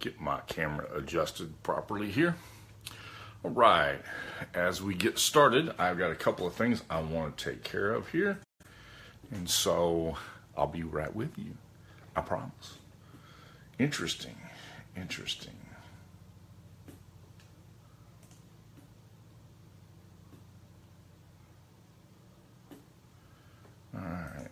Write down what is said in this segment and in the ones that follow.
get my camera adjusted properly here. All right, as we get started, I've got a couple of things I want to take care of here. And so I'll be right with you. I promise. Interesting. Interesting. All right.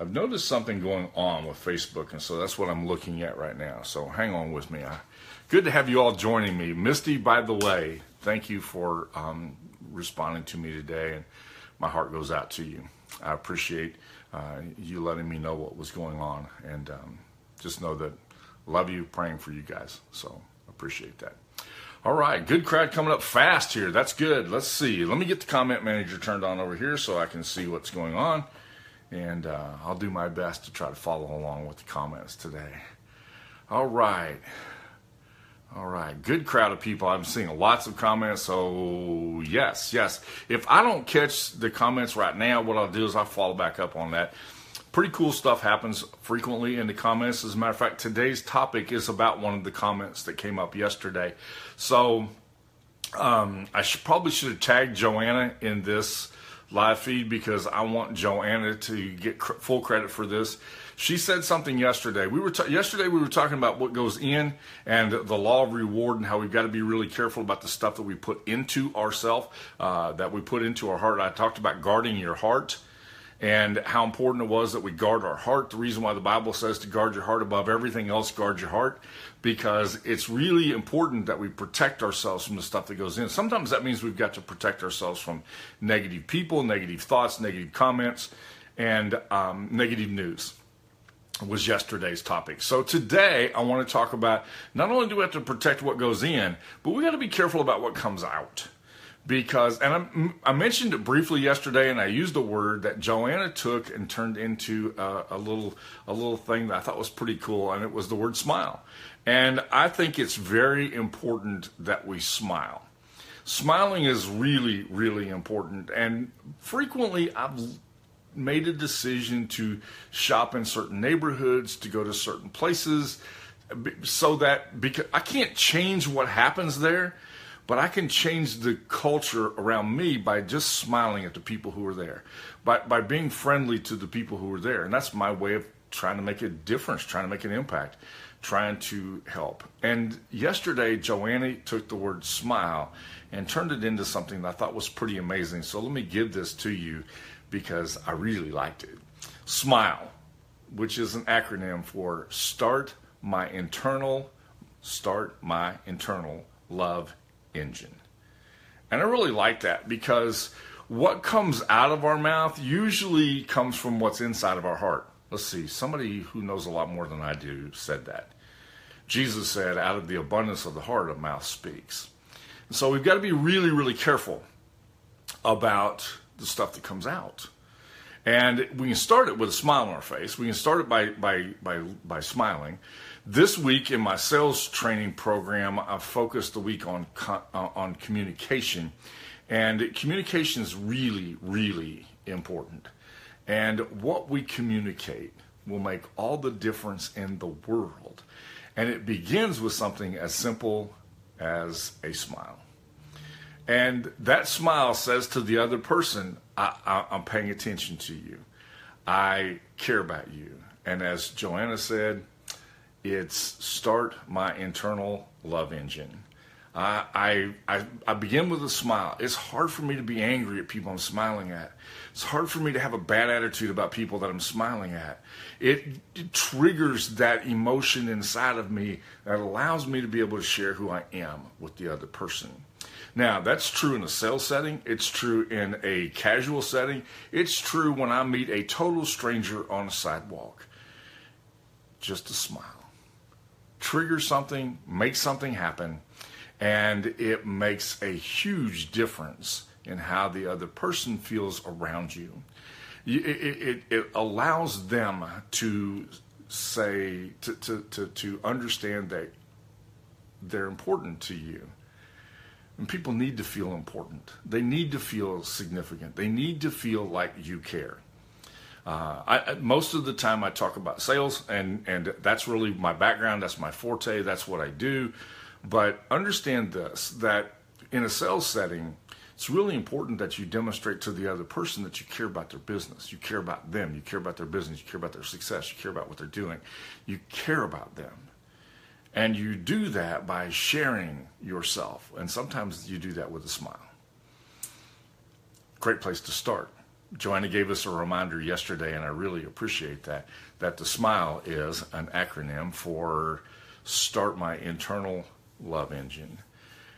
I've noticed something going on with Facebook, and so that's what I'm looking at right now. So hang on with me. I, good to have you all joining me. Misty, by the way, thank you for um, responding to me today, and my heart goes out to you. I appreciate uh, you letting me know what was going on, and um, just know that love you, praying for you guys. So appreciate that. All right, good crowd coming up fast here. That's good. Let's see. Let me get the comment manager turned on over here so I can see what's going on and uh, I'll do my best to try to follow along with the comments today. All right. All right. Good crowd of people. I'm seeing lots of comments. So, yes, yes. If I don't catch the comments right now, what I'll do is I'll follow back up on that. Pretty cool stuff happens frequently in the comments. As a matter of fact, today's topic is about one of the comments that came up yesterday. So, um, I should, probably should have tagged Joanna in this live feed because I want Joanna to get cr- full credit for this. She said something yesterday. We were yesterday we were talking about what goes in and the law of reward and how we've got to be really careful about the stuff that we put into ourselves, uh, that we put into our heart. I talked about guarding your heart and how important it was that we guard our heart. The reason why the Bible says to guard your heart above everything else, guard your heart, because it's really important that we protect ourselves from the stuff that goes in. Sometimes that means we've got to protect ourselves from negative people, negative thoughts, negative comments, and um, negative news was yesterday's topic. So today I want to talk about not only do we have to protect what goes in, but we got to be careful about what comes out because and I, I, mentioned it briefly yesterday and i used a word that joanna took and turned into a, a, little a little thing that i thought was pretty cool and it was the word smile. And i think it's very important that we smile. Smiling is really really important and frequently i've made a decision to shop in certain neighborhoods to go to certain places so that because i can't change what happens there but I can change the culture around me by just smiling at the people who are there, by, by being friendly to the people who are there. And that's my way of trying to make a difference, trying to make an impact, trying to help. And yesterday, Joanna took the word smile and turned it into something that I thought was pretty amazing. So let me give this to you because I really liked it. SMILE, which is an acronym for Start My Internal, Start My Internal Love engine. And I really like that because what comes out of our mouth usually comes from what's inside of our heart. Let's see, somebody who knows a lot more than I do said that. Jesus said, out of the abundance of the heart, a mouth speaks. And so we've got to be really, really careful about the stuff that comes out. And we can start it with a smile on our face. We can start it by, by, by, by smiling. This week in my sales training program, I focused the week on uh, on communication, and communication is really, really important. And what we communicate will make all the difference in the world. And it begins with something as simple as a smile. And that smile says to the other person, I, am paying attention to you. I care about you. And as Joanna said, it's start my internal love engine. I, I, I begin with a smile. It's hard for me to be angry at people I'm smiling at. It's hard for me to have a bad attitude about people that I'm smiling at. It, it triggers that emotion inside of me that allows me to be able to share who I am with the other person. Now, that's true in a sales setting. It's true in a casual setting. It's true when I meet a total stranger on a sidewalk. Just a smile trigger something, make something happen, and it makes a huge difference in how the other person feels around you. It, it, it allows them to say, to, to, to, to understand that they're important to you. And people need to feel important. They need to feel significant. They need to feel like you care. Uh, I, most of the time, I talk about sales, and and that's really my background. That's my forte. That's what I do. But understand this: that in a sales setting, it's really important that you demonstrate to the other person that you care about their business, you care about them, you care about their business, you care about their success, you care about what they're doing, you care about them. And you do that by sharing yourself. And sometimes you do that with a smile. Great place to start. Joanna gave us a reminder yesterday, and I really appreciate that, that the SMILE is an acronym for Start My Internal Love Engine.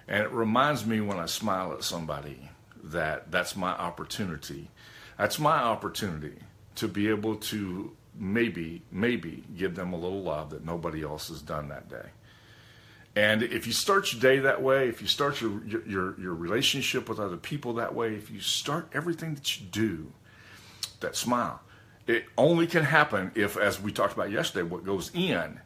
And it reminds me when I smile at somebody that that's my opportunity. That's my opportunity to be able to maybe, maybe give them a little love that nobody else has done that day. And if you start your day that way, if you start your, your, your relationship with other people that way, if you start everything that you do, that smile, it only can happen if, as we talked about yesterday, what goes in,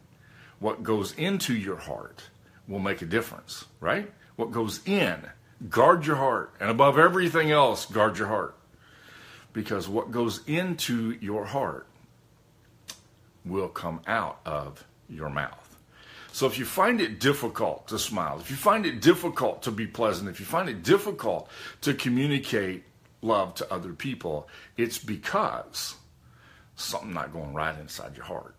what goes into your heart will make a difference, right? What goes in, guard your heart. And above everything else, guard your heart. Because what goes into your heart will come out of your mouth. So if you find it difficult to smile, if you find it difficult to be pleasant, if you find it difficult to communicate love to other people, it's because something not going right inside your heart.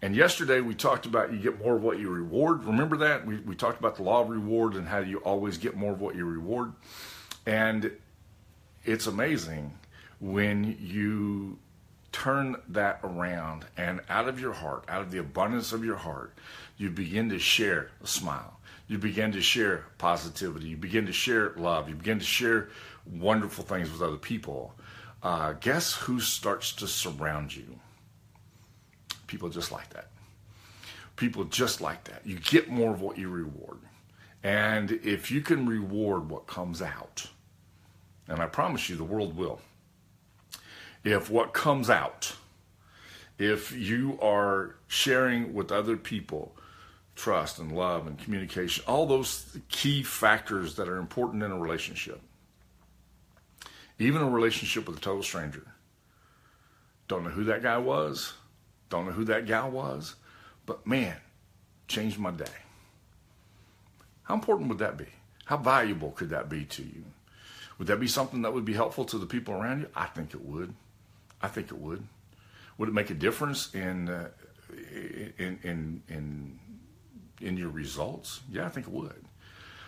And yesterday we talked about you get more of what you reward. Remember that? We, we talked about the law of reward and how you always get more of what you reward. And it's amazing when you turn that around and out of your heart, out of the abundance of your heart, you begin to share a smile. You begin to share positivity. You begin to share love. You begin to share wonderful things with other people. Uh, guess who starts to surround you? People just like that. People just like that. You get more of what you reward. And if you can reward what comes out, and I promise you the world will, if what comes out, if you are sharing with other people trust and love and communication, all those key factors that are important in a relationship, even a relationship with a total stranger, don't know who that guy was, don't know who that gal was, but man, changed my day. How important would that be? How valuable could that be to you? Would that be something that would be helpful to the people around you? I think it would. I think it would. Would it make a difference in uh, in in in in your results? Yeah, I think it would.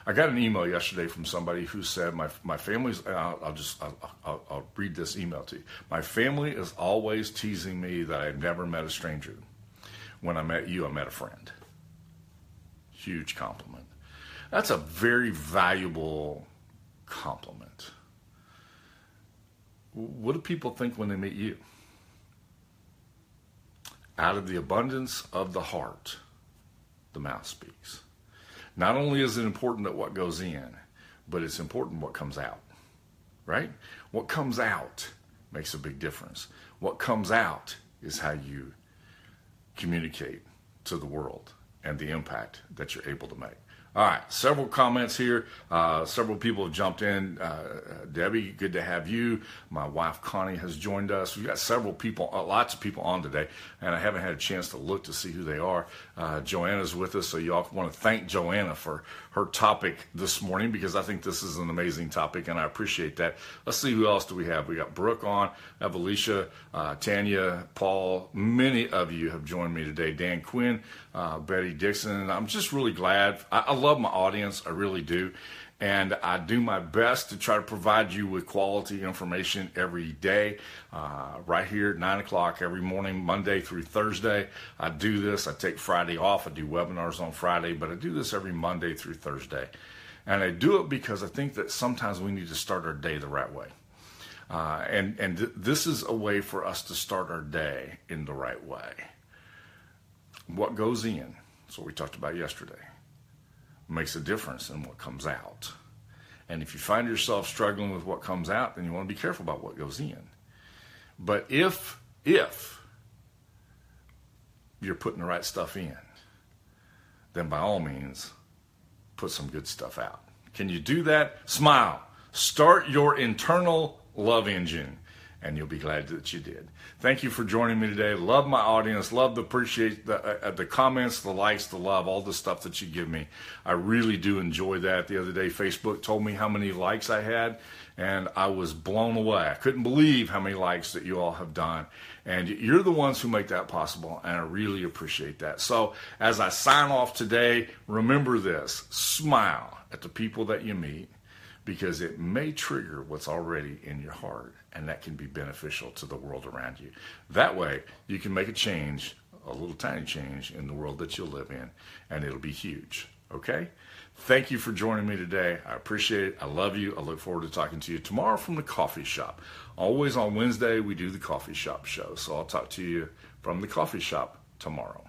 I got an email yesterday from somebody who said my my family's. I'll, I'll just I'll, I'll, I'll, read this email to you. My family is always teasing me that I've never met a stranger. When I met you, I met a friend. Huge compliment. That's a very valuable compliment what do people think when they meet you? Out of the abundance of the heart, the mouth speaks. Not only is it important that what goes in, but it's important what comes out, right? What comes out makes a big difference. What comes out is how you communicate to the world and the impact that you're able to make. All right, several comments here. Uh, several people have jumped in. Uh, Debbie, good to have you. My wife Connie has joined us. We've got several people, uh, lots of people on today, and I haven't had a chance to look to see who they are. Uh, Joanna's with us, so y'all want to thank Joanna for her topic this morning because I think this is an amazing topic, and I appreciate that. Let's see who else do we have. We got Brooke on, have Alicia, uh, Tanya, Paul. Many of you have joined me today. Dan Quinn, uh, Betty Dixon. I'm just really glad. I, I love my audience. I really do. And I do my best to try to provide you with quality information every day, uh, right here at 9 o'clock every morning, Monday through Thursday. I do this. I take Friday off. I do webinars on Friday, but I do this every Monday through Thursday. And I do it because I think that sometimes we need to start our day the right way. Uh, and and th- this is a way for us to start our day in the right way. What goes in, that's what we talked about yesterday makes a difference in what comes out. And if you find yourself struggling with what comes out, then you want to be careful about what goes in. But if, if you're putting the right stuff in, then by all means, put some good stuff out. Can you do that? Smile. Start your internal love engine. And you'll be glad that you did. Thank you for joining me today. Love my audience. Love the appreciate the, uh, uh, the comments, the likes, the love, all the stuff that you give me. I really do enjoy that. The other day, Facebook told me how many likes I had, and I was blown away. I couldn't believe how many likes that you all have done. And you're the ones who make that possible, and I really appreciate that. So, as I sign off today, remember this smile at the people that you meet because it may trigger what's already in your heart, and that can be beneficial to the world around you. That way, you can make a change, a little tiny change in the world that you'll live in, and it'll be huge. Okay? Thank you for joining me today. I appreciate it. I love you. I look forward to talking to you tomorrow from the coffee shop. Always on Wednesday, we do the coffee shop show. So I'll talk to you from the coffee shop tomorrow.